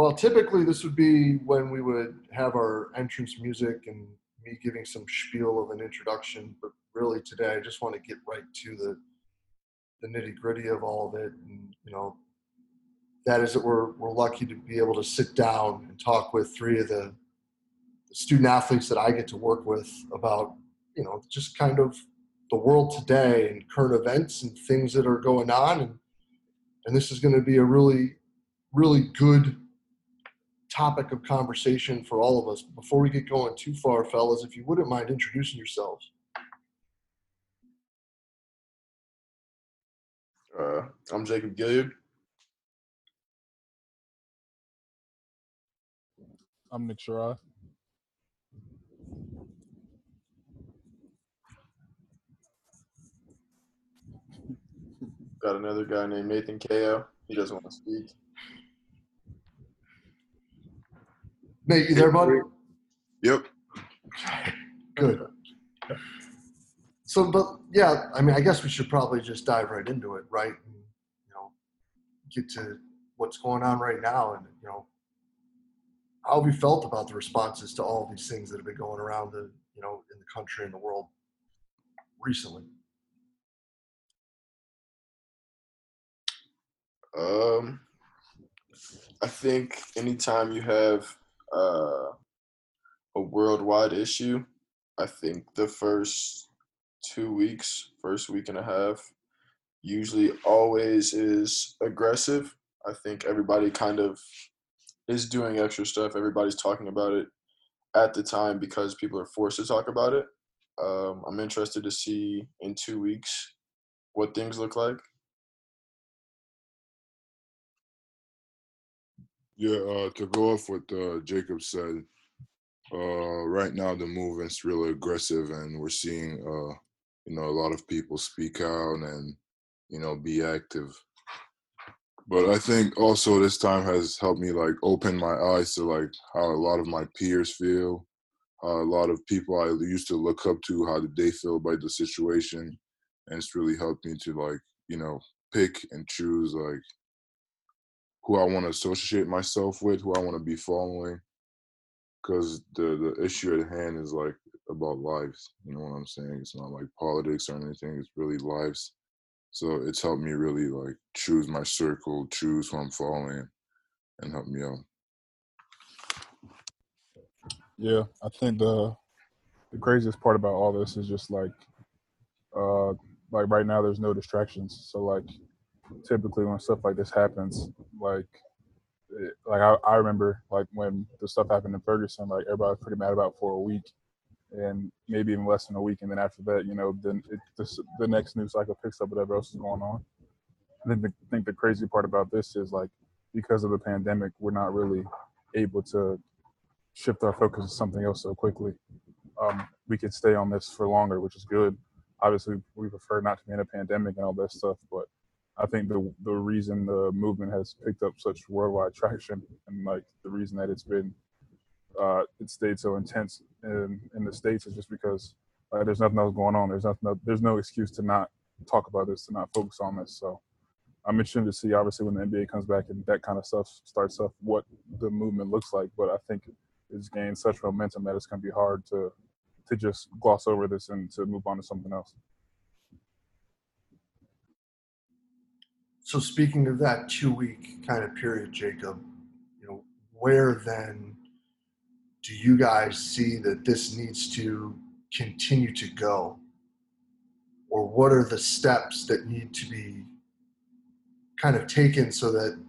Well, typically this would be when we would have our entrance music and me giving some spiel of an introduction. But really today, I just want to get right to the the nitty gritty of all of it. And you know, that is that we're we're lucky to be able to sit down and talk with three of the, student athletes that I get to work with about you know just kind of the world today and current events and things that are going on and and this is going to be a really really good topic of conversation for all of us before we get going too far fellas if you wouldn't mind introducing yourselves uh, i'm jacob gilliard i'm nick Shirai. Got another guy named Nathan Ko. He doesn't want to speak. Nate, you there, buddy? Yep. Good. So, but yeah, I mean, I guess we should probably just dive right into it, right? And, you know, get to what's going on right now, and you know, how have you felt about the responses to all these things that have been going around the, you know, in the country and the world recently? Um, I think anytime you have uh, a worldwide issue, I think the first two weeks, first week and a half, usually always is aggressive. I think everybody kind of is doing extra stuff. Everybody's talking about it at the time because people are forced to talk about it. Um, I'm interested to see in two weeks what things look like. Yeah, uh, to go off what uh, Jacob said, uh, right now the movement's really aggressive, and we're seeing, uh, you know, a lot of people speak out and, you know, be active. But I think also this time has helped me like open my eyes to like how a lot of my peers feel, how a lot of people I used to look up to, how did they feel about the situation, and it's really helped me to like, you know, pick and choose like who I want to associate myself with, who I want to be following. Because the the issue at hand is like about lives. You know what I'm saying? It's not like politics or anything. It's really lives. So it's helped me really like choose my circle, choose who I'm following, and help me out. Yeah, I think the the craziest part about all this is just like, uh, like right now there's no distractions. So like typically when stuff like this happens, like like I, I remember like when the stuff happened in Ferguson, like everybody was pretty mad about for a week, and maybe even less than a week, and then after that, you know, then it, this, the next news cycle picks up whatever else is going on. I think the, think the crazy part about this is like because of the pandemic, we're not really able to shift our focus to something else so quickly. Um, we could stay on this for longer, which is good. Obviously, we prefer not to be in a pandemic and all that stuff, but I think the the reason the movement has picked up such worldwide traction and like the reason that it's been uh, it stayed so intense in in the states is just because uh, there's nothing else going on. There's nothing. There's no excuse to not talk about this, to not focus on this. So I'm interested to see, obviously, when the NBA comes back and that kind of stuff starts up, what the movement looks like. But I think it's gained such momentum that it's going to be hard to to just gloss over this and to move on to something else. So speaking of that two week kind of period, Jacob, you know, where then do you guys see that this needs to continue to go? Or what are the steps that need to be kind of taken so that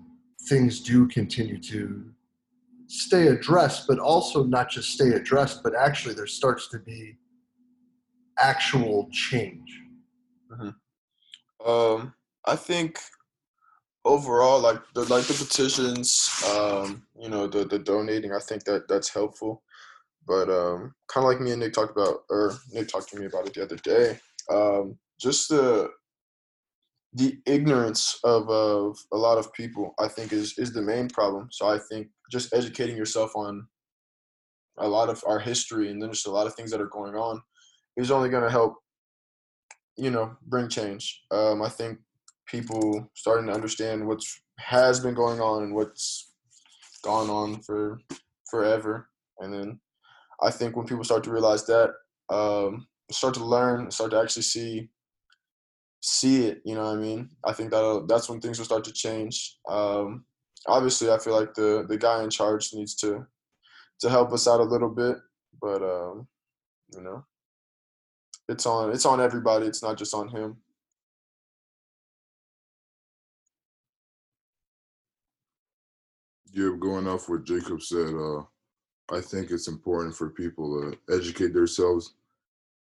things do continue to stay addressed, but also not just stay addressed, but actually there starts to be actual change? Mm-hmm. Um, I think overall, like the like the petitions, um, you know, the the donating, I think that that's helpful. But um, kind of like me and Nick talked about, or Nick talked to me about it the other day. Um, just the the ignorance of, of a lot of people, I think, is is the main problem. So I think just educating yourself on a lot of our history and then just a lot of things that are going on is only going to help, you know, bring change. Um, I think people starting to understand what's has been going on and what's gone on for forever. And then I think when people start to realize that, um, start to learn, start to actually see see it, you know what I mean? I think that that's when things will start to change. Um, obviously, I feel like the the guy in charge needs to to help us out a little bit, but um, you know, it's on it's on everybody. It's not just on him. Yeah, going off what Jacob said, uh, I think it's important for people to educate themselves.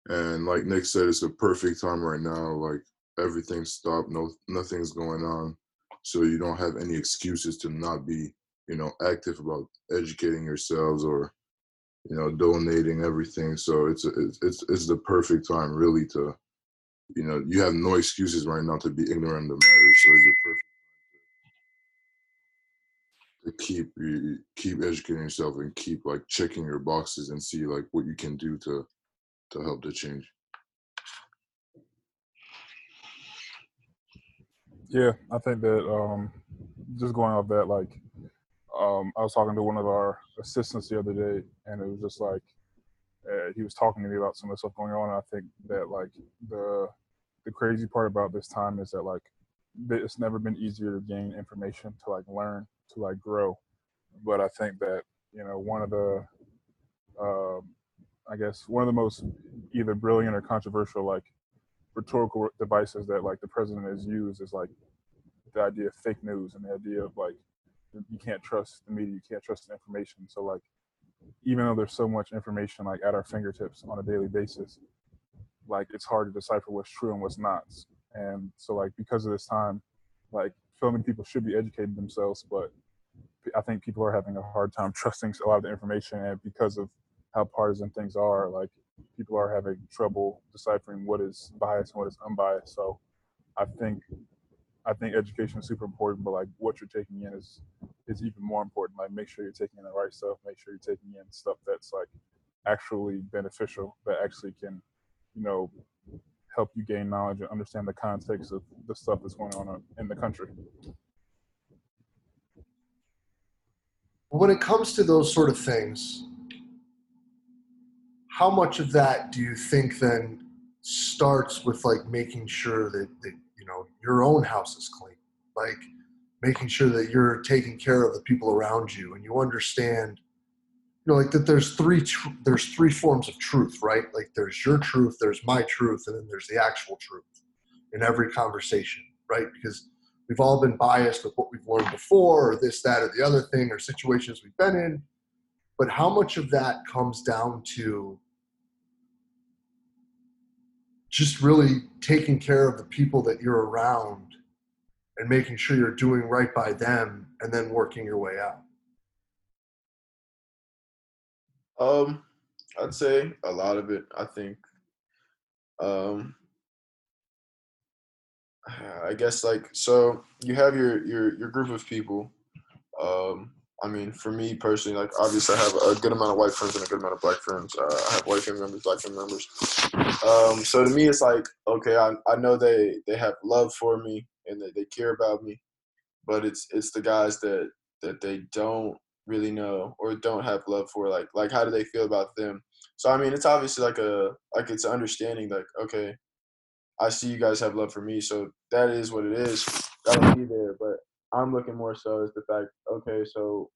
And like Nick said, it's a perfect time right now. Like everything's stopped, no nothing's going on. So you don't have any excuses to not be, you know, active about educating yourselves or, you know, donating everything. So it's it's it's, it's the perfect time really to, you know, you have no excuses right now to be ignorant of the matter. So it's perfect to keep you keep educating yourself and keep like checking your boxes and see like what you can do to to help the change. Yeah, I think that um, just going off that, like, um, I was talking to one of our assistants the other day, and it was just like uh, he was talking to me about some of the stuff going on. And I think that like the the crazy part about this time is that like it's never been easier to gain information to like learn to like grow. But I think that you know one of the um, I guess one of the most either brilliant or controversial like rhetorical devices that like the president has used is like the idea of fake news and the idea of like you can't trust the media, you can't trust the information. So like even though there's so much information like at our fingertips on a daily basis, like it's hard to decipher what's true and what's not. And so like because of this time, like so many people should be educating themselves, but I think people are having a hard time trusting a lot of the information and because of how partisan things are, like people are having trouble deciphering what is biased and what is unbiased. So I think I think education is super important, but like what you're taking in is is even more important. Like make sure you're taking in the right stuff, make sure you're taking in stuff that's like actually beneficial, that actually can, you know, help you gain knowledge and understand the context of the stuff that's going on in the country. When it comes to those sort of things, how much of that do you think then starts with like making sure that, that you know your own house is clean like making sure that you're taking care of the people around you and you understand know like that there's three tr- there's three forms of truth right? Like there's your truth there's my truth and then there's the actual truth in every conversation right? Because we've all been biased with what we've learned before or this that or the other thing or situations we've been in. But how much of that comes down to just really taking care of the people that you're around and making sure you're doing right by them and then working your way out? Um, I'd say a lot of it. I think, um, I guess like so you have your your your group of people, um, I mean, for me personally, like obviously I have a good amount of white friends and a good amount of black friends. Uh, I have white family members, black family members. Um, so to me, it's like okay, I, I know they they have love for me and that they care about me, but it's it's the guys that that they don't really know or don't have love for. Like like how do they feel about them? So I mean, it's obviously like a like it's understanding. Like okay, I see you guys have love for me, so that is what it is. That'll be there, but I'm looking more so as the fact, okay, so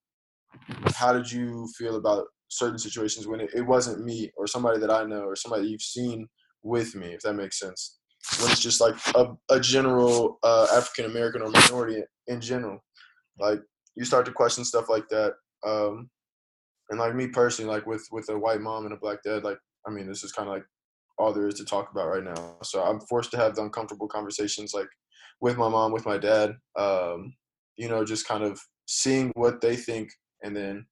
how did you feel about certain situations when it, it wasn't me or somebody that I know or somebody you've seen with me, if that makes sense? When it's just like a, a general uh, African American or minority in general, like you start to question stuff like that. Um, and like me personally, like with with a white mom and a black dad, like I mean, this is kind of like all there is to talk about right now. So I'm forced to have the uncomfortable conversations, like with my mom, with my dad, um, you know, just kind of seeing what they think and then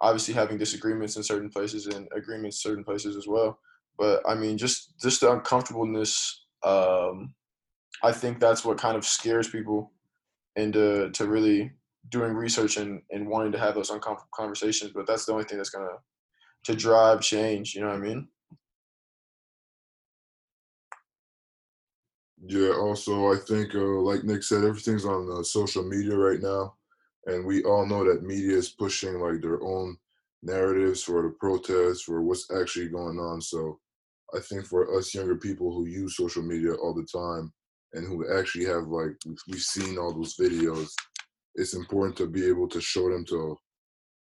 obviously having disagreements in certain places and agreements in certain places as well. But I mean, just just the uncomfortableness. Um, I think that's what kind of scares people into to really doing research and, and wanting to have those uncomfortable conversations. But that's the only thing that's gonna to drive change. You know what I mean? Yeah. Also, I think, uh, like Nick said, everything's on uh, social media right now, and we all know that media is pushing like their own narratives for the protests for what's actually going on so i think for us younger people who use social media all the time and who actually have like we've seen all those videos it's important to be able to show them to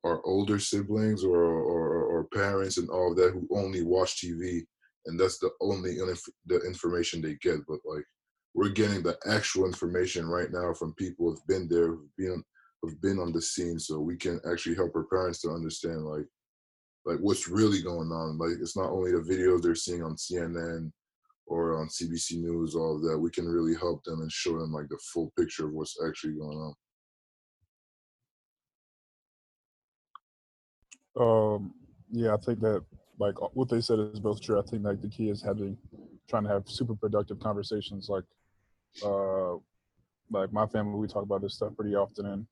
our older siblings or or, or parents and all of that who only watch tv and that's the only inf- the information they get but like we're getting the actual information right now from people who've been there who've been who've been on the scene so we can actually help our parents to understand like like what's really going on. Like it's not only the videos they're seeing on cnn or on cbc news all of that we can really help them and show them like the full picture of what's actually going on Um, yeah, I think that like what they said is both true. I think like the key is having trying to have super productive conversations. Like, uh, like my family, we talk about this stuff pretty often, and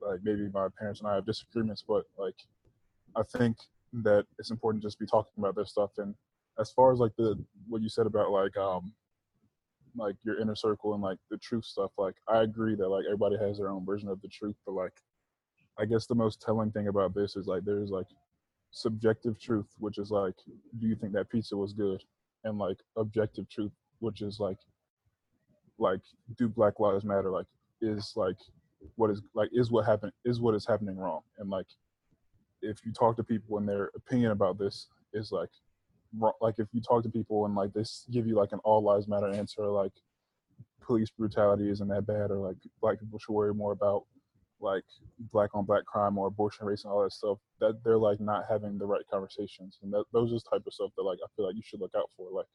like maybe my parents and I have disagreements, but like I think that it's important to just be talking about this stuff. And as far as like the what you said about like um like your inner circle and like the truth stuff, like I agree that like everybody has their own version of the truth, but like I guess the most telling thing about this is like there's like subjective truth, which is like, do you think that pizza was good? And like objective truth, which is like, like, do Black Lives Matter? Like, is like, what is like, is what happened, is what is happening wrong? And like, if you talk to people and their opinion about this is like, like if you talk to people and like they give you like an all lives matter answer, like police brutality isn't that bad, or like black people should worry more about like black on black crime or abortion race and all that stuff that they're like not having the right conversations. And that those are type of stuff that like i feel like you should look out for. Like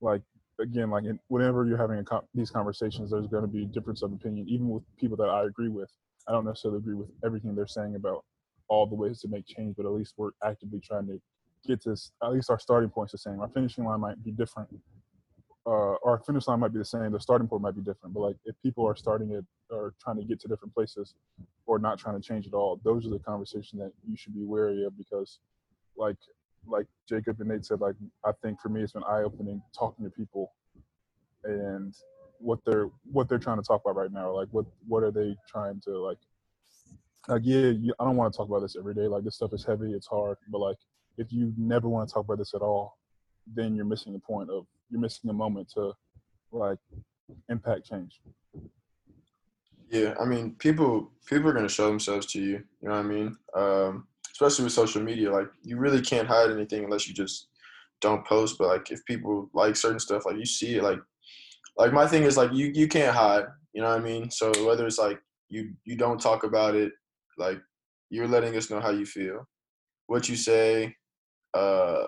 like again like in, whenever you're having a, these conversations there's going to be difference of opinion. Even with people that i agree with i don't necessarily agree with everything they're saying about all the ways to make change but at least we're actively trying to get to at least our starting points the same our finishing line might be different uh, our finish line might be the same. The starting point might be different, but like if people are starting it or trying to get to different places, or not trying to change at all, those are the conversations that you should be wary of because, like, like Jacob and Nate said, like I think for me it's been eye opening talking to people, and what they're what they're trying to talk about right now. Like what what are they trying to like? Like yeah, you, I don't want to talk about this every day. Like this stuff is heavy, it's hard, but like if you never want to talk about this at all, then you're missing the point of you're missing a moment to like impact change. Yeah, I mean, people people are gonna show themselves to you. You know what I mean? Um, especially with social media, like you really can't hide anything unless you just don't post. But like, if people like certain stuff, like you see it, like like my thing is like you you can't hide. You know what I mean? So whether it's like you you don't talk about it, like you're letting us know how you feel, what you say, uh,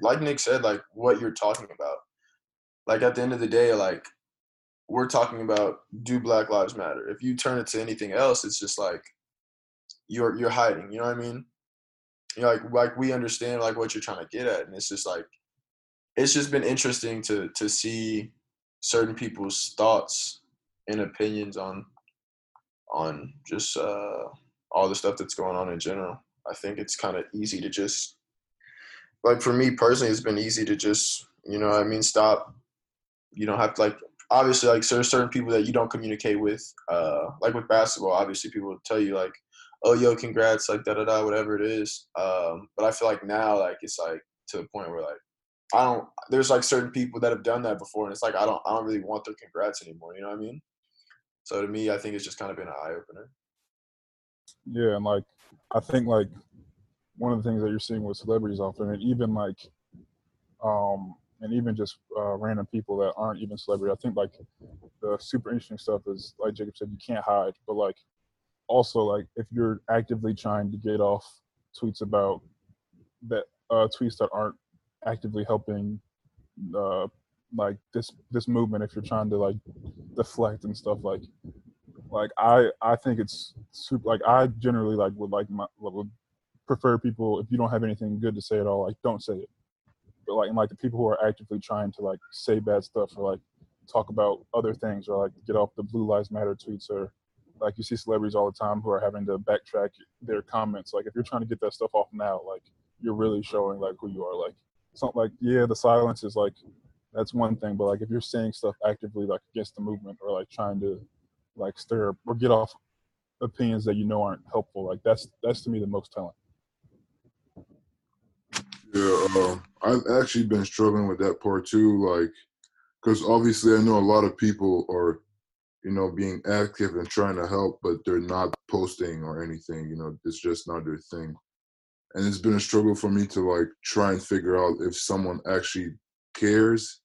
like Nick said, like what you're talking about. Like at the end of the day, like we're talking about do Black Lives Matter. If you turn it to anything else, it's just like you're you're hiding. You know what I mean? You know, like like we understand like what you're trying to get at, and it's just like it's just been interesting to to see certain people's thoughts and opinions on on just uh, all the stuff that's going on in general. I think it's kind of easy to just like for me personally, it's been easy to just you know I mean stop. You don't have to like obviously like there's certain people that you don't communicate with. Uh, like with basketball, obviously people will tell you like, oh yo, congrats, like da da da, whatever it is. Um, but I feel like now like it's like to the point where like I don't. There's like certain people that have done that before, and it's like I don't. I don't really want their congrats anymore. You know what I mean? So to me, I think it's just kind of been an eye opener. Yeah, and like I think like one of the things that you're seeing with celebrities often, and even like, um, and even just uh, random people that aren't even celebrity. I think like the super interesting stuff is like Jacob said, you can't hide, but like also like if you're actively trying to get off tweets about that uh, tweets that aren't actively helping uh, like this this movement, if you're trying to like deflect and stuff like like I I think it's super like I generally like would like my would prefer people if you don't have anything good to say at all, like don't say it. But like like the people who are actively trying to like say bad stuff or like talk about other things or like get off the Blue Lives Matter tweets or like you see celebrities all the time who are having to backtrack their comments. Like if you're trying to get that stuff off now, like you're really showing like who you are. Like something like yeah, the silence is like that's one thing, but like if you're saying stuff actively like against the movement or like trying to like stir or get off opinions that you know aren't helpful. Like that's that's to me the most telling. Yeah, uh, I've actually been struggling with that part too. Like, because obviously I know a lot of people are, you know, being active and trying to help, but they're not posting or anything. You know, it's just not their thing. And it's been a struggle for me to like try and figure out if someone actually cares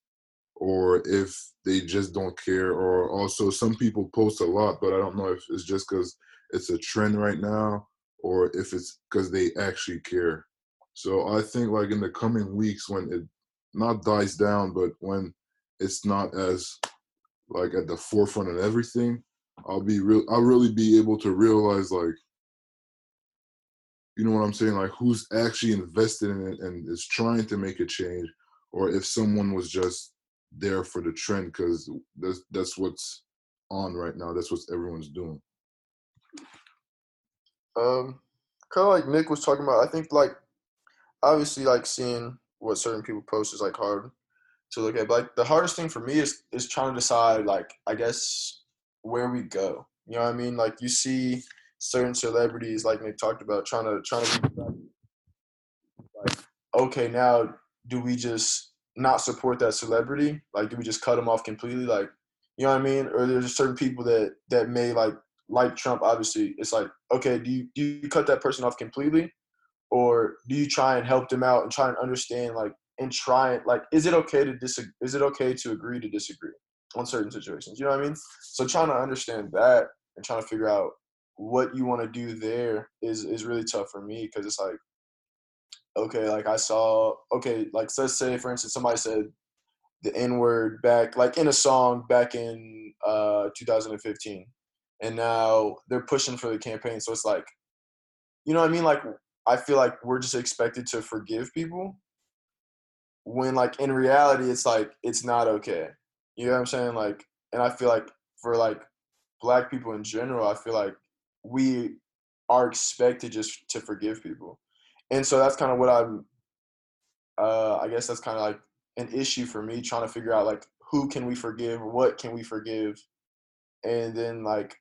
or if they just don't care. Or also, some people post a lot, but I don't know if it's just because it's a trend right now or if it's because they actually care. So I think like in the coming weeks when it not dies down, but when it's not as like at the forefront of everything, I'll be real I'll really be able to realize like you know what I'm saying, like who's actually invested in it and is trying to make a change, or if someone was just there for the trend because that's that's what's on right now. That's what everyone's doing. Um, kind of like Nick was talking about. I think like obviously like seeing what certain people post is like hard to look at. But like the hardest thing for me is is trying to decide like I guess where we go. You know what I mean? Like you see certain celebrities like Nick talked about trying to trying to be like okay now do we just not support that celebrity? Like do we just cut them off completely? Like you know what I mean? Or there's certain people that that may like like Trump. Obviously, it's like okay, do you do you cut that person off completely? Or do you try and help them out and try and understand like and try and like is it okay to disagree is it okay to agree to disagree on certain situations? You know what i mean? So trying to understand that and trying to figure out what you want to do there is is really tough for me because it's like okay like i saw okay like let's say for instance somebody said the n word back like in a song back in uh 2015 and now they're pushing for the campaign so it's like you know what i mean? Like I feel like we're just expected to forgive people when like in reality it's like it's not okay. You know what I'm saying? Like and I feel like for like black people in general, I feel like we are expected just to forgive people. And so that's kind of what I'm uh I guess that's kind of like an issue for me trying to figure out like who can we forgive, what can we forgive? And then like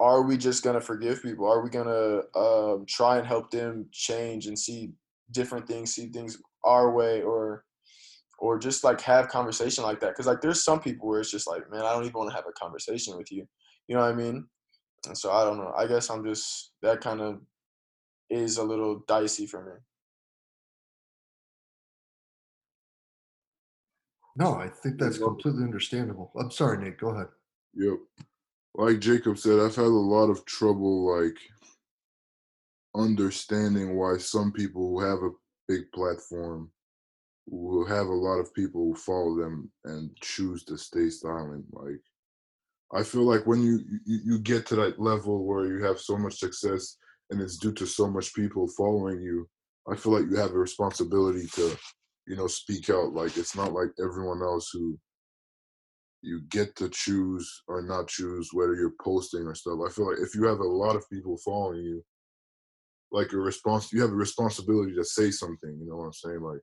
are we just gonna forgive people? Are we gonna um, try and help them change and see different things, see things our way, or or just like have conversation like that? Because like there's some people where it's just like, man, I don't even want to have a conversation with you. You know what I mean? And so I don't know. I guess I'm just that kind of is a little dicey for me. No, I think that's completely understandable. I'm sorry, Nate. Go ahead. Yep like Jacob said, I've had a lot of trouble like understanding why some people who have a big platform, who have a lot of people who follow them and choose to stay silent. Like I feel like when you, you you get to that level where you have so much success and it's due to so much people following you, I feel like you have a responsibility to, you know, speak out. Like it's not like everyone else who you get to choose or not choose whether you're posting or stuff. I feel like if you have a lot of people following you, like a response, you have a responsibility to say something. You know what I'm saying? Like,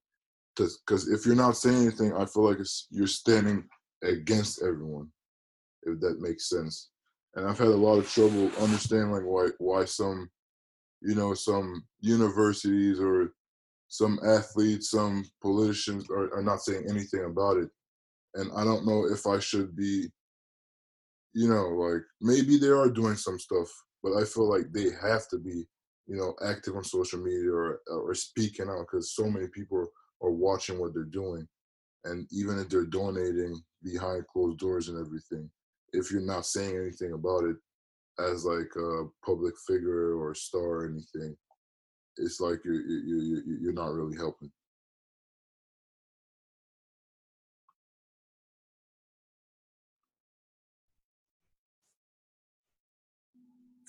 because if you're not saying anything, I feel like it's you're standing against everyone, if that makes sense. And I've had a lot of trouble understanding like why why some, you know, some universities or some athletes, some politicians are, are not saying anything about it and I don't know if I should be, you know, like maybe they are doing some stuff, but I feel like they have to be, you know, active on social media or or speaking out because so many people are watching what they're doing, and even if they're donating behind closed doors and everything, if you're not saying anything about it as like a public figure or star or anything, it's like you're you you you're not really helping.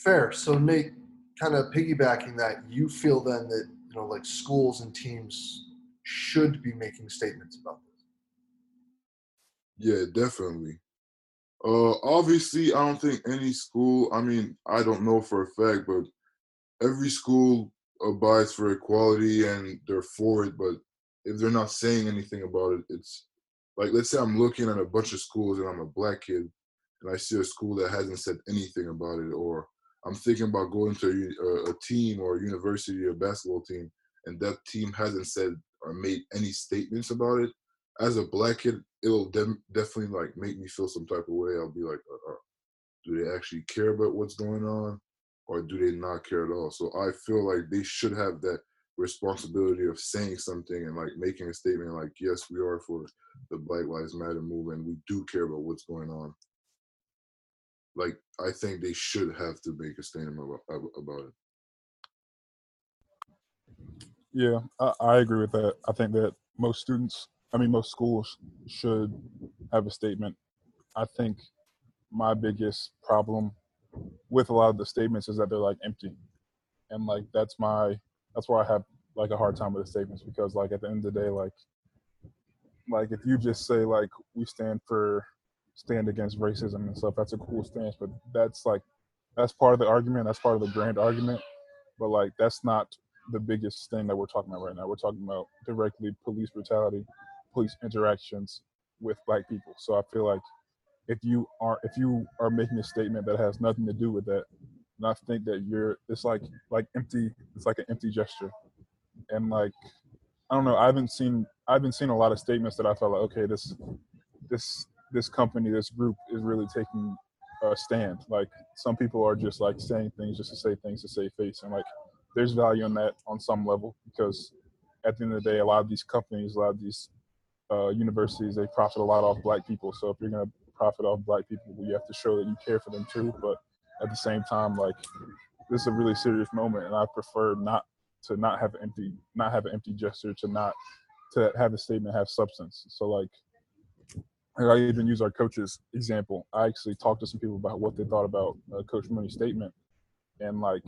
Fair. So Nate, kind of piggybacking that, you feel then that you know, like schools and teams should be making statements about this. Yeah, definitely. Uh, obviously, I don't think any school. I mean, I don't know for a fact, but every school abides for equality and they're for it. But if they're not saying anything about it, it's like let's say I'm looking at a bunch of schools and I'm a black kid, and I see a school that hasn't said anything about it, or I'm thinking about going to a, a team or a university or basketball team, and that team hasn't said or made any statements about it. As a black kid, it'll de- definitely like make me feel some type of way. I'll be like, uh, uh, do they actually care about what's going on, or do they not care at all? So I feel like they should have that responsibility of saying something and like making a statement like, yes, we are for the Black Lives Matter movement. We do care about what's going on. Like I think they should have to make a statement about, about it. Yeah, I, I agree with that. I think that most students, I mean, most schools should have a statement. I think my biggest problem with a lot of the statements is that they're like empty. And like that's my that's why I have like a hard time with the statements because like at the end of the day, like like if you just say like we stand for stand against racism and stuff, that's a cool stance, but that's like that's part of the argument, that's part of the grand argument. But like that's not the biggest thing that we're talking about right now. We're talking about directly police brutality, police interactions with black people. So I feel like if you are if you are making a statement that has nothing to do with that, and I think that you're it's like like empty it's like an empty gesture. And like I don't know, I haven't seen I haven't seen a lot of statements that I felt like, okay, this this this company, this group is really taking a stand. Like some people are just like saying things just to say things to save face and like there's value in that on some level because at the end of the day, a lot of these companies, a lot of these uh, universities, they profit a lot off black people. So if you're gonna profit off black people, you have to show that you care for them too. But at the same time, like this is a really serious moment, and I prefer not to not have empty, not have an empty gesture, to not to have a statement have substance. So like, I even use our coach's example. I actually talked to some people about what they thought about uh, Coach Mooney's statement, and like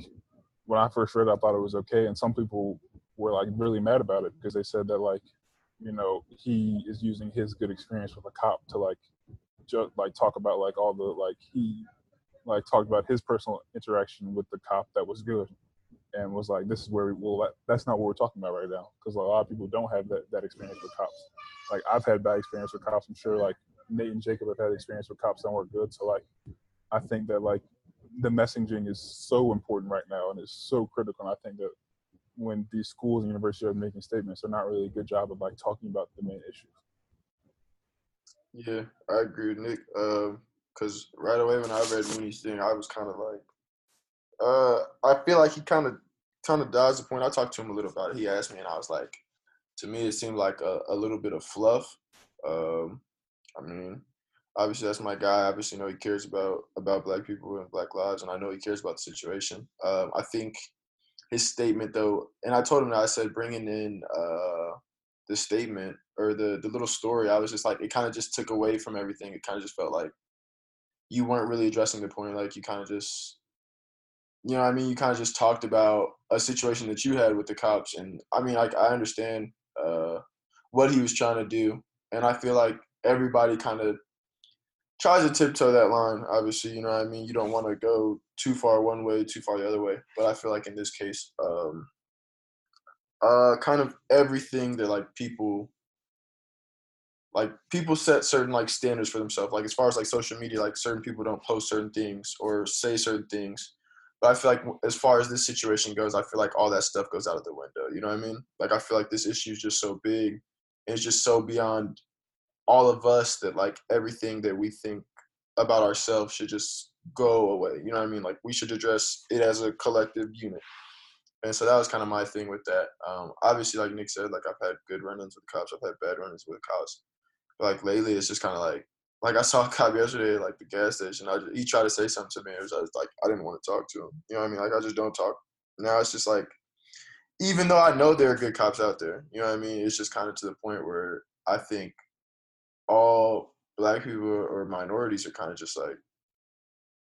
when I first read it, I thought it was okay, and some people were like really mad about it because they said that like, you know, he is using his good experience with a cop to like, just like talk about like all the like he like talked about his personal interaction with the cop that was good, and was like, this is where we well that's not what we're talking about right now because a lot of people don't have that that experience with cops. Like I've had bad experience with cops. I'm sure like Nate and Jacob have had experience with cops that weren't good. So like, I think that like the messaging is so important right now and it's so critical. And I think that when these schools and universities are making statements, they're not really a good job of like talking about the main issues. Yeah, I agree with Nick. Because um, right away when I read Mooney's thing, I was kind of like, uh, I feel like he kind of kind of dodged the point. I talked to him a little about it. He asked me, and I was like, to me, it seemed like a, a little bit of fluff. Um, I mean, obviously that's my guy. Obviously, know he cares about about black people and black lives, and I know he cares about the situation. Um, I think his statement though, and I told him that I said bringing in uh, the statement or the the little story, I was just like it kind of just took away from everything. It kind of just felt like you weren't really addressing the point. Like you kind of just you know I mean you kind of just talked about a situation that you had with the cops, and I mean like I understand uh, what he was trying to do, and I feel like everybody kind of tries to tiptoe that line. Obviously, you know I mean. You don't want to go too far one way, too far the other way. But I feel like in this case, um, uh, kind of everything that like people, like people set certain like standards for themselves. Like as far as like social media, like certain people don't post certain things or say certain things. But I feel like as far as this situation goes, I feel like all that stuff goes out of the window. You know what I mean? Like I feel like this issue is just so big. It's just so beyond all of us that like everything that we think about ourselves should just go away. You know what I mean? Like we should address it as a collective unit. And so that was kind of my thing with that. Um, obviously, like Nick said, like I've had good run-ins with cops. I've had bad run-ins with cops. But like lately, it's just kind of like, like I saw a cop yesterday, like the gas station. I just, he tried to say something to me. It was, I was like, I didn't want to talk to him. You know what I mean? Like I just don't talk. Now it's just like, even though I know there are good cops out there, you know what I mean? It's just kind of to the point where I think all black people or minorities are kind of just like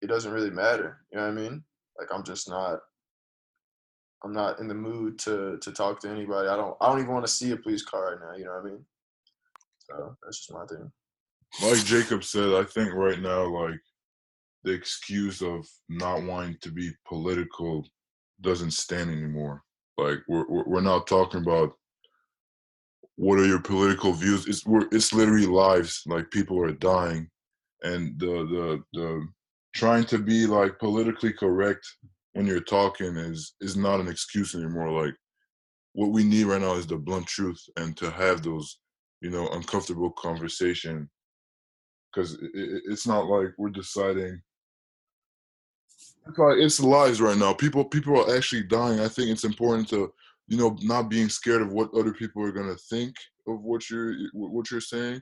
it doesn't really matter you know what i mean like i'm just not i'm not in the mood to to talk to anybody i don't i don't even want to see a police car right now you know what i mean so that's just my thing like jacob said i think right now like the excuse of not wanting to be political doesn't stand anymore. Like we're we're not talking about what are your political views. It's we're, it's literally lives. Like people are dying. And the the the trying to be like politically correct when you're talking is is not an excuse anymore. Like what we need right now is the blunt truth and to have those you know uncomfortable conversation because it, it, it's not like we're deciding it's lies right now people people are actually dying i think it's important to you know not being scared of what other people are to think of what you're what you're saying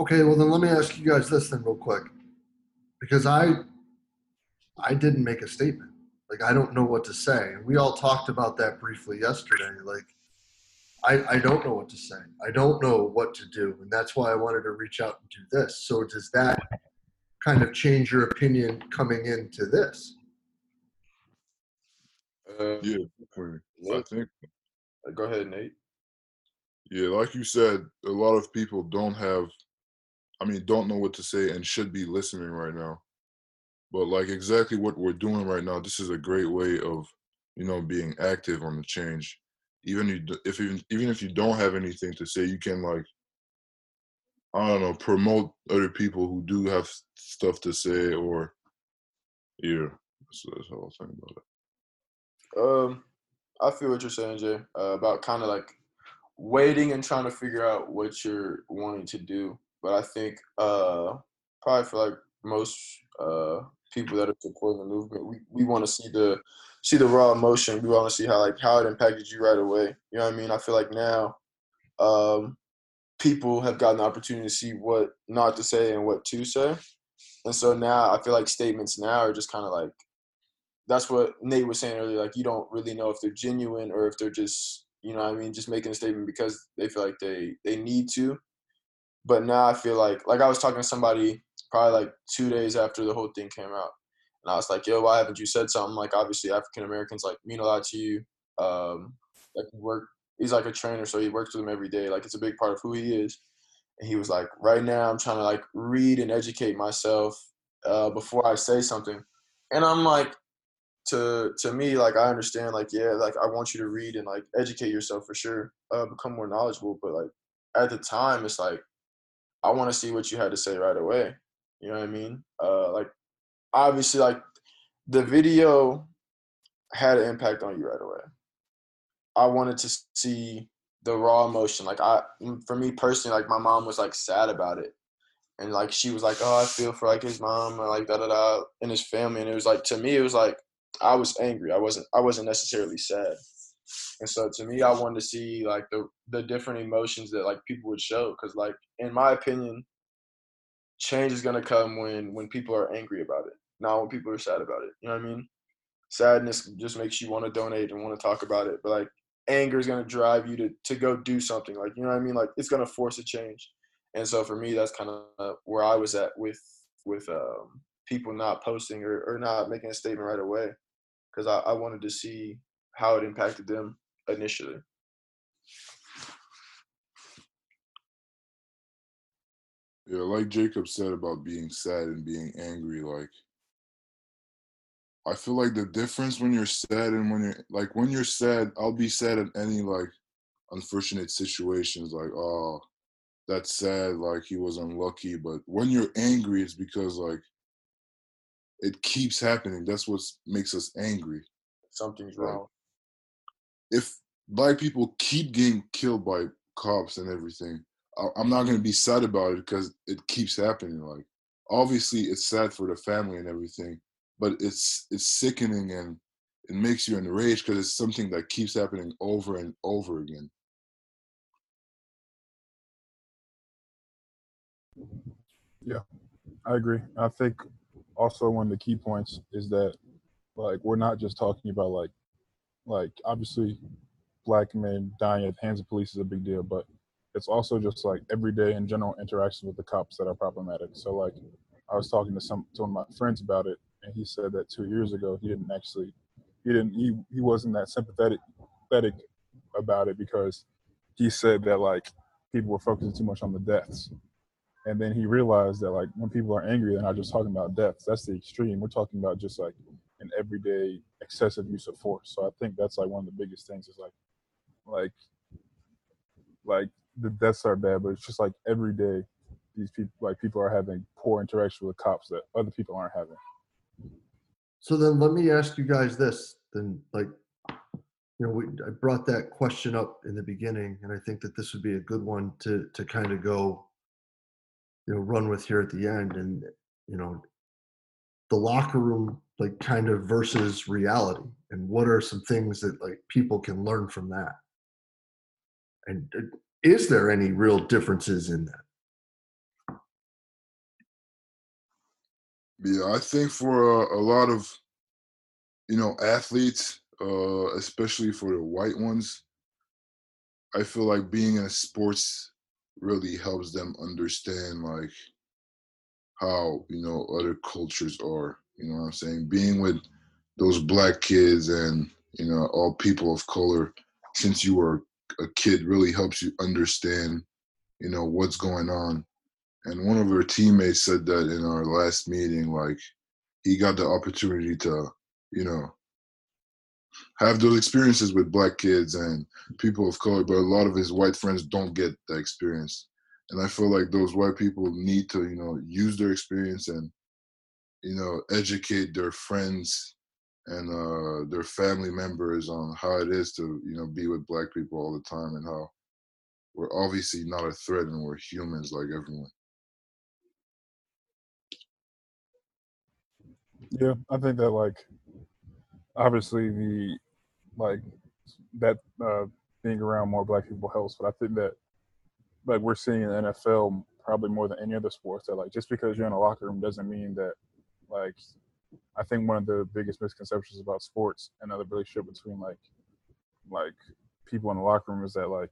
Okay, well then let me ask you guys this then real quick. Because I I didn't make a statement. Like I don't know what to say. We all talked about that briefly yesterday. Like I, I don't know what to say. I don't know what to do. And that's why I wanted to reach out and do this. So does that kind of change your opinion coming into this? Uh, yeah i think go ahead, Nate. yeah like you said a lot of people don't have i mean don't know what to say and should be listening right now but like exactly what we're doing right now this is a great way of you know being active on the change even you if even even if you don't have anything to say you can like i don't know promote other people who do have stuff to say or yeah that's, that's how i thinking about it Um, I feel what you're saying, Jay, uh, about kind of like waiting and trying to figure out what you're wanting to do. But I think uh, probably for like most uh, people that are supporting the movement, we, we want to see the see the raw emotion. We want to see how like how it impacted you right away. You know what I mean? I feel like now um, people have gotten the opportunity to see what not to say and what to say. And so now I feel like statements now are just kind of like that's what Nate was saying earlier. Like you don't really know if they're genuine or if they're just you know I mean just making a statement because they feel like they they need to. But now I feel like like I was talking to somebody probably like two days after the whole thing came out, and I was like, "Yo, why haven't you said something?" Like obviously African Americans like mean a lot to you. Um, like work, he's like a trainer, so he works with them every day. Like it's a big part of who he is. And he was like, "Right now, I'm trying to like read and educate myself uh, before I say something." And I'm like, to to me like i understand like yeah like i want you to read and like educate yourself for sure uh become more knowledgeable but like at the time it's like i want to see what you had to say right away you know what i mean uh like obviously like the video had an impact on you right away i wanted to see the raw emotion like i for me personally like my mom was like sad about it and like she was like oh i feel for like his mom and like da da da and his family and it was like to me it was like I was angry. I wasn't I wasn't necessarily sad. And so to me I wanted to see like the the different emotions that like people would show cuz like in my opinion change is to come when when people are angry about it, not when people are sad about it. You know what I mean? Sadness just makes you want to donate and want to talk about it, but like anger is to drive you to to go do something like you know what I mean? Like it's to force a change. And so for me that's kind of where I was at with with um people not posting or, or not making a statement right away because I, I wanted to see how it impacted them initially. Yeah like jacob said about being sad and being angry like I feel like the difference when you're sad and when you're like when you're sad, I'll be sad at any like unfortunate situations, like oh that's sad, like he was unlucky. But when you're angry, it's because like it keeps happening. That's what makes us angry. Something's Right. wrong. If black people keep getting killed by cops and everything, I'm not gonna be sad about it because it keeps happening. Like obviously, it's sad for the family and everything, but it's it's sickening and it makes you enraged because it's something that keeps happening over and over again. Yeah, I agree. I think also one of the key points is that like we're not just talking about like like obviously black men dying at the hands of police is a big deal, but it's also just like everyday and general interactions with the cops that are problematic. So like I was talking to some to one of my friends about it and he said that two years ago he didn't actually he didn't he, he wasn't that sympathetic sympathetic about it because he said that like people were focusing too much on the deaths. And then he realized that like when people are angry they're not just talking about deaths. That's the extreme. We're talking about just like an everyday excessive use of force. So i think that's like one of the biggest things is like like like the deaths are bad, but it's just like every day, these people like people are having poor interaction with cops that other people aren't having. So then let me ask you guys this. Then, like, you know, we, I brought that question up in the beginning, and I think that this would be a good one to to kind of go, you know, run with here at the end. And you know, the locker room, like, kind of versus reality, and what are some things that like people can learn from that? And uh, is there any real differences in that? Yeah, I think for a, a lot of you know athletes, uh, especially for the white ones, I feel like being in sports really helps them understand like how you know other cultures are. You know what I'm saying? Being with those black kids and you know all people of color since you were a kid really helps you understand you know what's going on. And one of our teammates said that in our last meeting like he got the opportunity to you know have those experiences with black kids and people of color but a lot of his white friends don't get that experience. And i feel like those white people need to you know use their experience and you know educate their friends and uh their family members on how it is to you know be with black people all the time and how we're obviously not a threat and we're humans like everyone. Yeah, I think that like obviously the like that uh, being around more black people helps, but I think that like we're seeing in the NFL probably more than any other sports that like just because you're in a locker room doesn't mean that like I think one of the biggest misconceptions about sports and other relationship between like like people in the locker room is that like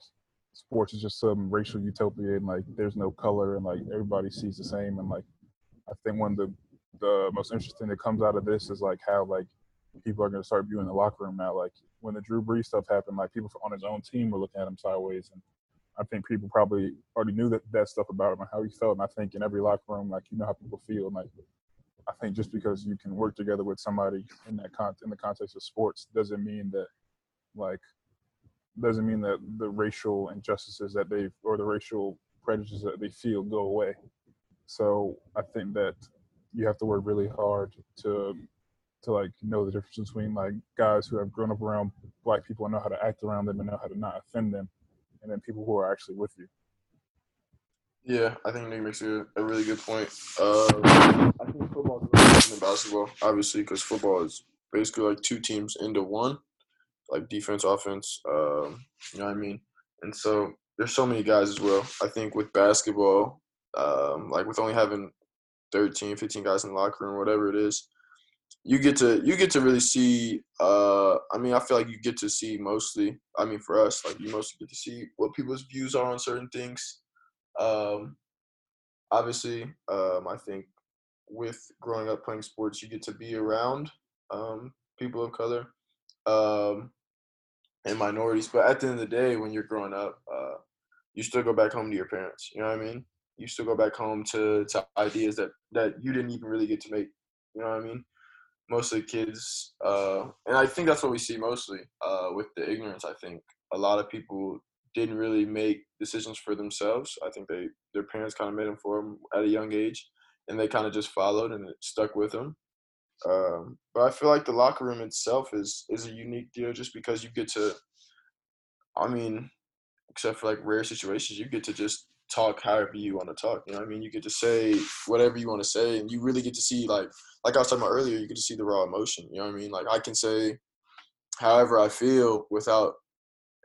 sports is just some racial utopia and like there's no color and like everybody sees the same and like I think one of the the most interesting that comes out of this is like how like people are going to start viewing the locker room now. Like when the Drew Brees stuff happened, like people on his own team were looking at him sideways, and I think people probably already knew that that stuff about him and how he felt. And I think in every locker room, like you know how people feel. And like I think just because you can work together with somebody in that con- in the context of sports doesn't mean that like doesn't mean that the racial injustices that they or the racial prejudices that they feel go away. So I think that you have to work really hard to to like know the difference between like guys who have grown up around black people and know how to act around them and know how to not offend them, and then people who are actually with you. Yeah, I think Nick makes a, a really good point. Uh, I think football is really different than basketball, obviously, because football is basically like two teams into one, like defense, offense. Um, you know what I mean? And so there's so many guys as well. I think with basketball, um, like with only having 13, 15 guys in the locker room, whatever it is, you get to you get to really see. Uh, I mean, I feel like you get to see mostly. I mean, for us, like you mostly get to see what people's views are on certain things. Um, obviously, um, I think with growing up playing sports, you get to be around um, people of color um, and minorities. But at the end of the day, when you're growing up, uh, you still go back home to your parents. You know what I mean? You still go back home to to ideas that that you didn't even really get to make. You know what I mean? Most of the kids, uh, and I think that's what we see mostly uh, with the ignorance. I think a lot of people didn't really make decisions for themselves. I think they their parents kind of made them for them at a young age, and they kind of just followed and it stuck with them. Um, but I feel like the locker room itself is is a unique deal just because you get to. I mean, except for like rare situations, you get to just talk however you want to talk. You know, what I mean, you get to say whatever you want to say, and you really get to see like like I was talking about earlier. You get to see the raw emotion. You know what I mean? Like I can say however I feel without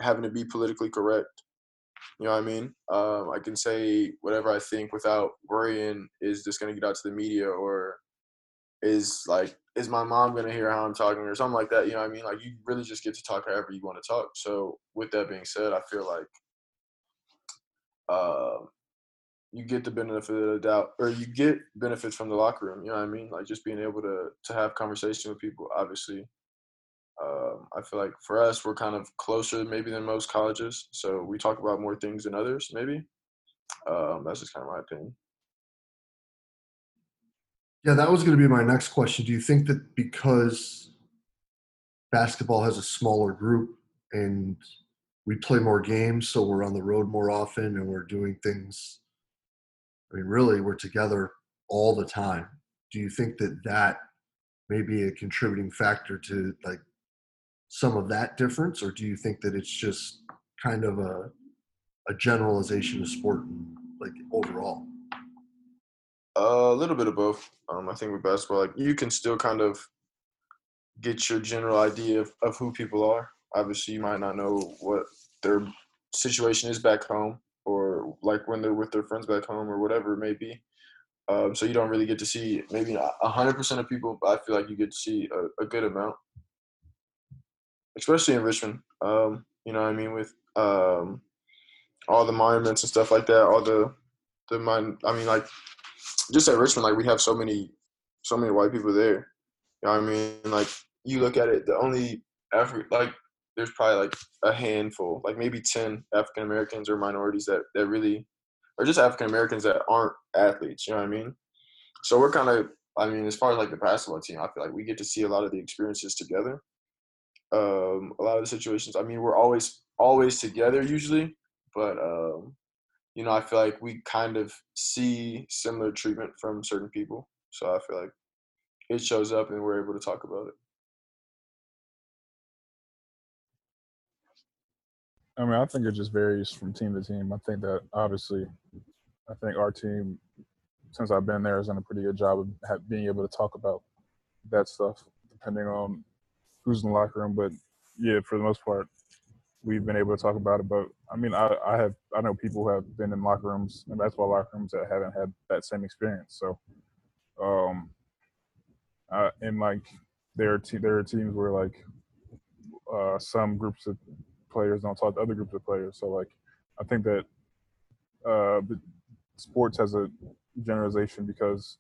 having to be politically correct. You know what I mean? Um, I can say whatever I think without worrying is this going to get out to the media or is like is my mom going to hear how I'm talking or something like that. You know what I mean? Like you really just get to talk however you want to talk. So with that being said, I feel like uh, you get the benefit of the doubt or you get benefits from the locker room. You know what I mean? Like just being able to to have conversation with people. Obviously, um, I feel like for us, we're kind of closer maybe than most colleges, so we talk about more things than others. Maybe um, that's just kind of my opinion. Yeah, that was going to be my next question. Do you think that because basketball has a smaller group and we play more games, so we're on the road more often, and we're doing things. I mean, really, we're together all the time. Do you think that that may be a contributing factor to like some of that difference, or do you think that it's just kind of a a generalization of sport, and like overall? A little bit of both. Um, I think with basketball, like you can still kind of get your general idea of, of who people are. Obviously, you might not know what their situation is back home, or like when they're with their friends back home, or whatever it may be. Um, so you don't really get to see maybe hundred percent of people, but I feel like you get to see a, a good amount, especially in Richmond. Um, you know I mean with um, all the monuments and stuff like that, all the the mon- I mean like just at Richmond, like we have so many so many white people there. You know what I mean? Like you look at it, the only Afri- like there's probably like a handful, like maybe ten African Americans or minorities that that really, or just African Americans that aren't athletes. You know what I mean? So we're kind of, I mean, as far as like the basketball team, I feel like we get to see a lot of the experiences together. Um, a lot of the situations. I mean, we're always always together usually, but um, you know, I feel like we kind of see similar treatment from certain people. So I feel like it shows up and we're able to talk about it. I mean, I think it just varies from team to team. I think that obviously, I think our team, since I've been there, has done a pretty good job of being able to talk about that stuff, depending on who's in the locker room. But yeah, for the most part, we've been able to talk about it. But I mean, I, I have I know people who have been in locker rooms and basketball locker rooms that haven't had that same experience. So, um, uh, and like there are te- there are teams where like uh, some groups of players don't talk to other groups of players. So like I think that uh, sports has a generalization because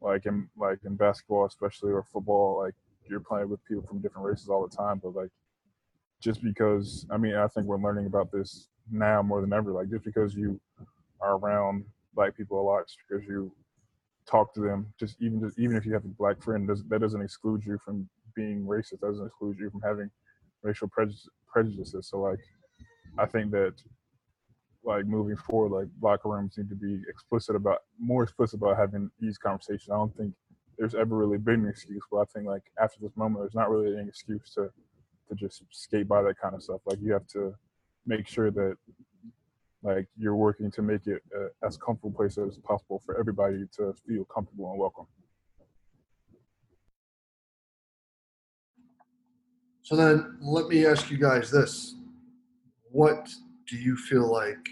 like in like in basketball especially or football like you're playing with people from different races all the time but like just because I mean I think we're learning about this now more than ever. Like just because you are around black people a lot, just because you talk to them, just even just even if you have a black friend, does, that doesn't exclude you from being racist. That doesn't exclude you from having racial prejudice, prejudices. So like I think that like moving forward, like locker rooms need to be explicit about more explicit about having these conversations. I don't think there's ever really been an excuse, but I think like after this moment, there's not really any excuse to to just skate by that kind of stuff. Like you have to make sure that like you're working to make it a, as comfortable place as possible for everybody to feel comfortable and welcome. So then let me ask you guys this. What do you feel like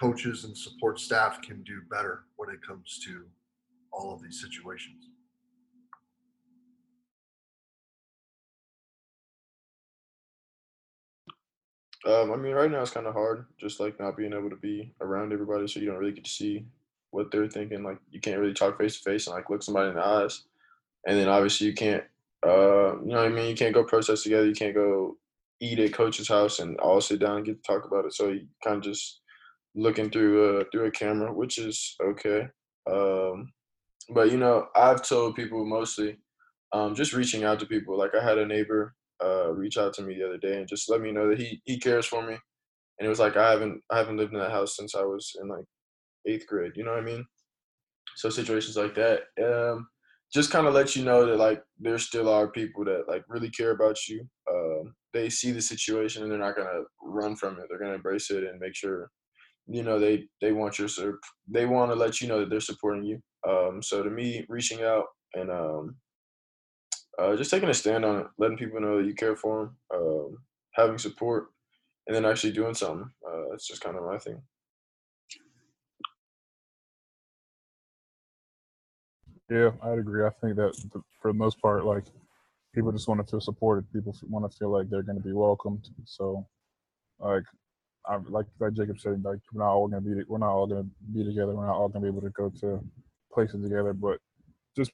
coaches and support staff can do better when it comes to all of these situations? Um, I mean, right now it's kind of hard, just like not being able to be around everybody, so you don't really get to see what they're thinking. Like, you can't really talk face to face and like look somebody in the eyes, and then obviously you can't, uh, you know what I mean? You can't go protest together. You can't go eat at coach's house and all sit down and get to talk about it. So you kind of just looking through a through a camera, which is okay. Um, but you know, I've told people mostly um, just reaching out to people. Like I had a neighbor uh, reach out to me the other day and just let me know that he he cares for me. And it was like I haven't I haven't lived in that house since I was in like eighth grade. You know what I mean? So situations like that, um, just kind of let you know that like there still are people that like really care about you. Um, they see the situation and they're not gonna run from it. They're gonna embrace it and make sure you know they they want your they want to let you know that they're supporting you. Um, so to me, reaching out and um, uh, just taking a stand on it, letting people know that you care for them, um, having support, and then actually doing something. Uh, that's just kind of my thing. Yeah, I'd agree. I think that for the most part, like people just want to feel supported. People want to feel like they're going to be welcomed. So, like, I, like like Jacob said, like we're not all going to be we're not all going to be together. We're not all going to be able to go to places together. But just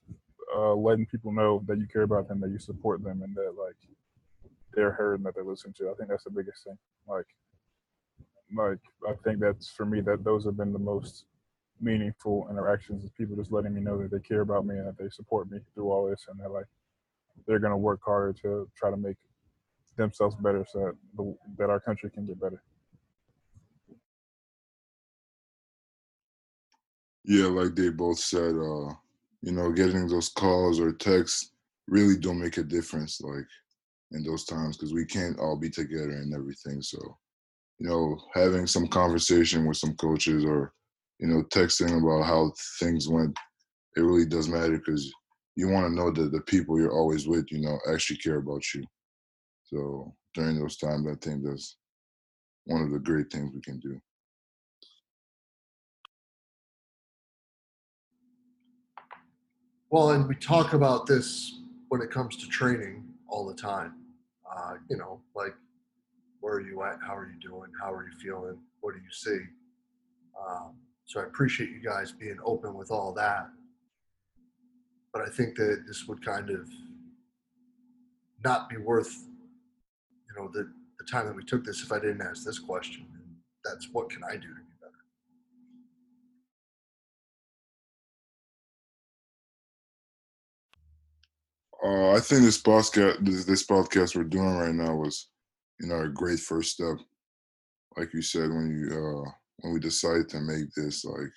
uh, letting people know that you care about them, that you support them, and that like they're heard and that they're listened to. I think that's the biggest thing. Like, like I think that's for me that those have been the most meaningful interactions is people just letting me know that they care about me and that they support me through all this and that like they're gonna work harder to try to make themselves better so that, the, that our country can get better. Yeah, like they both said, uh, you know, getting those calls or texts really don't make a difference, like in those times, because we can't all be together and everything. So, you know, having some conversation with some coaches or, you know, texting about how things went, it really does matter because you want to know that the people you're always with, you know, actually care about you. So during those times, I think that's one of the great things we can do. Well, and we talk about this when it comes to training all the time. Uh, you know, like where are you at? How are you doing? How are you feeling? What do you see? Um, so I appreciate you guys being open with all that. But I think that this would kind of not be worth, you know, the, the time that we took this if I didn't ask this question. And that's what can I do to be Uh, I think this podcast, this, this podcast we're doing right now was, you know, a great first step. Like you said, when you uh, when we decided to make this, like,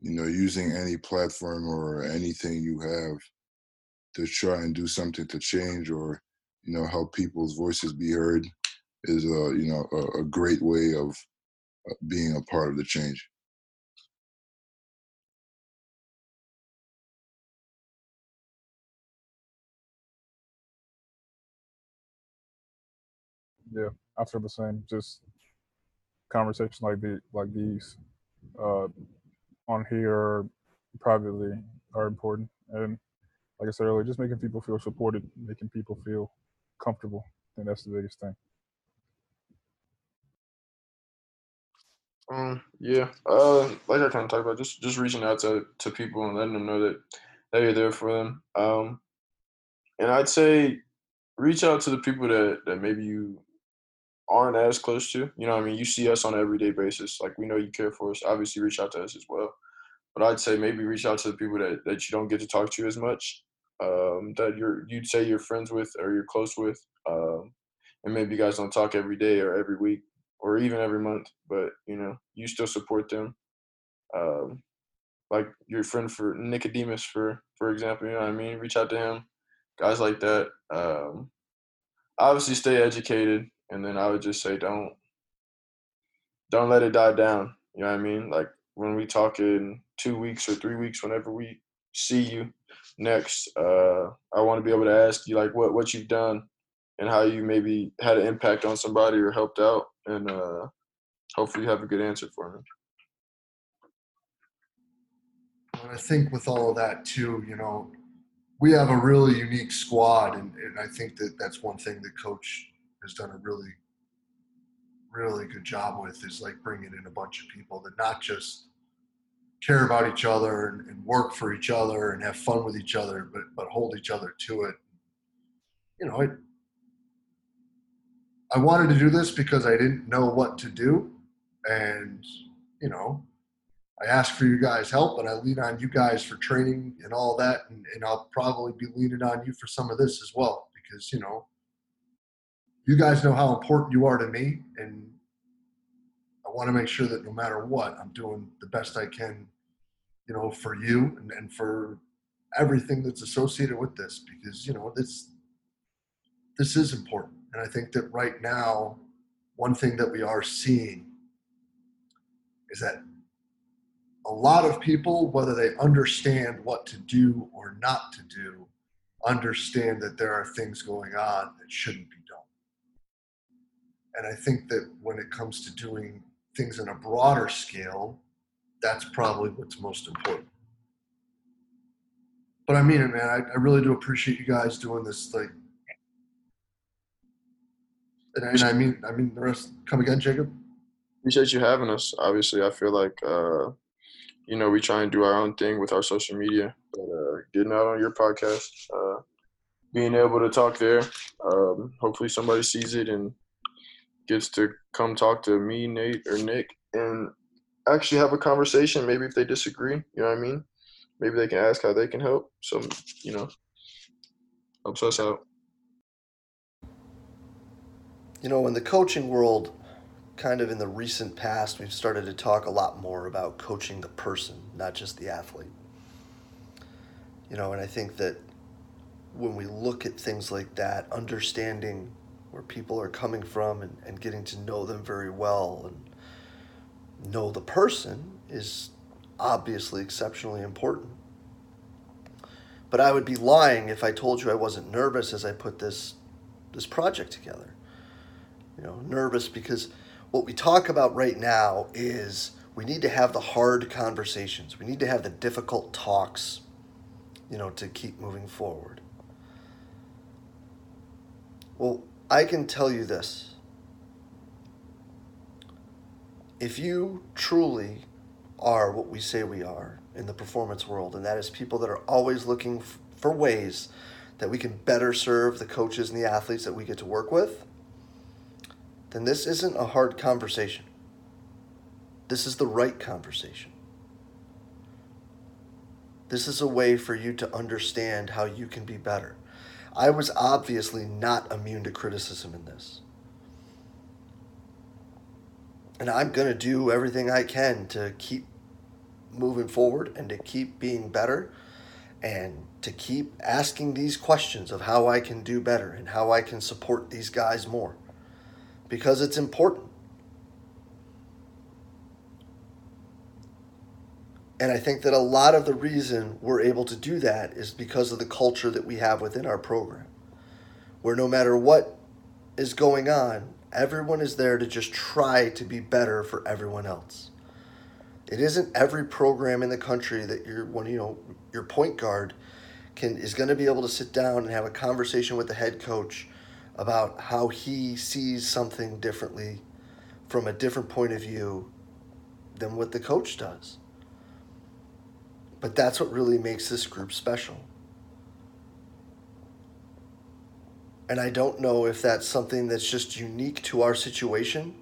you know, using any platform or anything you have to try and do something to change or, you know, help people's voices be heard is a, you know, a, a great way of uh, being a part of the change. Yeah, I feel the same. Just conversations like the like these uh, on here privately are important, and like I said earlier, just making people feel supported, making people feel comfortable, and that's the biggest thing. Um, yeah. Uh, like I kind of talked about, just just reaching out to to people and letting them know that that you're there for them. Um, and I'd say reach out to the people that that maybe you aren't as close to. You know, I mean, you see us on an everyday basis. Like we know you care for us. Obviously, reach out to us as well. But I'd say maybe reach out to the people that that you don't get to talk to as much. Um, that you're you'd say you're friends with or you're close with. Um, and maybe you guys don't talk every day or every week or even every month, but you know, you still support them. Um, like your friend for Nicodemus, for for example, you know what I mean. Reach out to him, guys like that. Um, obviously, stay educated, and then I would just say don't don't let it die down. You know what I mean? Like when we talk in two weeks or three weeks, whenever we see you next, uh, I want to be able to ask you like what what you've done and how you maybe had an impact on somebody or helped out and uh, hopefully you have a good answer for me. And I think with all of that too, you know, we have a really unique squad, and, and I think that that's one thing that coach has done a really, really good job with is like bringing in a bunch of people that not just care about each other and, and work for each other and have fun with each other, but but hold each other to it. You know, it, I wanted to do this because I didn't know what to do. And, you know, I ask for you guys' help and I lean on you guys for training and all that. And, and I'll probably be leaning on you for some of this as well because, you know, you guys know how important you are to me. And I want to make sure that no matter what, I'm doing the best I can, you know, for you and, and for everything that's associated with this because, you know, this, this is important. And I think that right now, one thing that we are seeing is that a lot of people, whether they understand what to do or not to do, understand that there are things going on that shouldn't be. And I think that when it comes to doing things on a broader scale, that's probably what's most important. But I mean it, man. I, I really do appreciate you guys doing this like and, and I mean, I mean the rest. Come again, Jacob. Appreciate you having us. Obviously, I feel like uh, you know we try and do our own thing with our social media, but uh, getting out on your podcast, uh, being able to talk there, um, hopefully somebody sees it and gets to come talk to me, Nate, or Nick, and actually have a conversation. Maybe if they disagree, you know what I mean. Maybe they can ask how they can help. So you know, helps us out. You know, in the coaching world, kind of in the recent past, we've started to talk a lot more about coaching the person, not just the athlete. You know, and I think that when we look at things like that, understanding where people are coming from and, and getting to know them very well and know the person is obviously exceptionally important. But I would be lying if I told you I wasn't nervous as I put this this project together. You know, nervous because what we talk about right now is we need to have the hard conversations. We need to have the difficult talks, you know, to keep moving forward. Well, I can tell you this. If you truly are what we say we are in the performance world, and that is people that are always looking f- for ways that we can better serve the coaches and the athletes that we get to work with, then this isn't a hard conversation. This is the right conversation. This is a way for you to understand how you can be better. I was obviously not immune to criticism in this. And I'm going to do everything I can to keep moving forward and to keep being better and to keep asking these questions of how I can do better and how I can support these guys more because it's important. And I think that a lot of the reason we're able to do that is because of the culture that we have within our program, where no matter what is going on, everyone is there to just try to be better for everyone else. It isn't every program in the country that you're when you know your point guard can is going to be able to sit down and have a conversation with the head coach about how he sees something differently from a different point of view than what the coach does. But that's what really makes this group special. And I don't know if that's something that's just unique to our situation,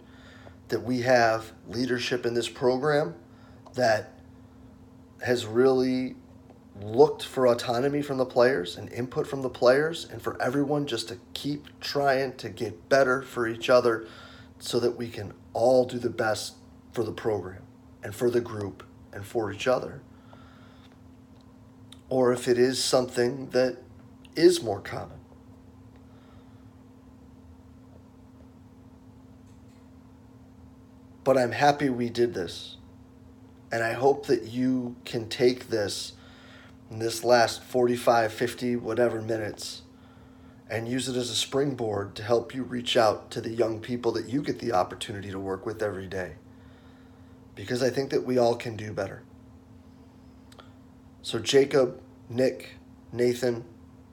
that we have leadership in this program that has really looked for autonomy from the players and input from the players, and for everyone just to keep trying to get better for each other so that we can all do the best for the program and for the group and for each other. Or if it is something that is more common. But I'm happy we did this. And I hope that you can take this in this last 45, 50, whatever minutes and use it as a springboard to help you reach out to the young people that you get the opportunity to work with every day. Because I think that we all can do better. So, Jacob, Nick, Nathan,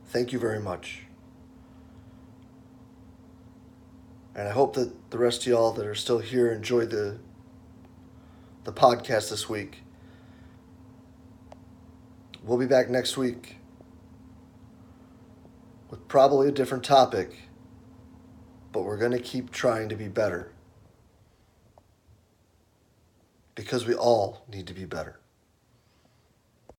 thank you very much. And I hope that the rest of y'all that are still here enjoyed the the podcast this week. We'll be back next week with probably a different topic, but we're going to keep trying to be better because we all need to be better.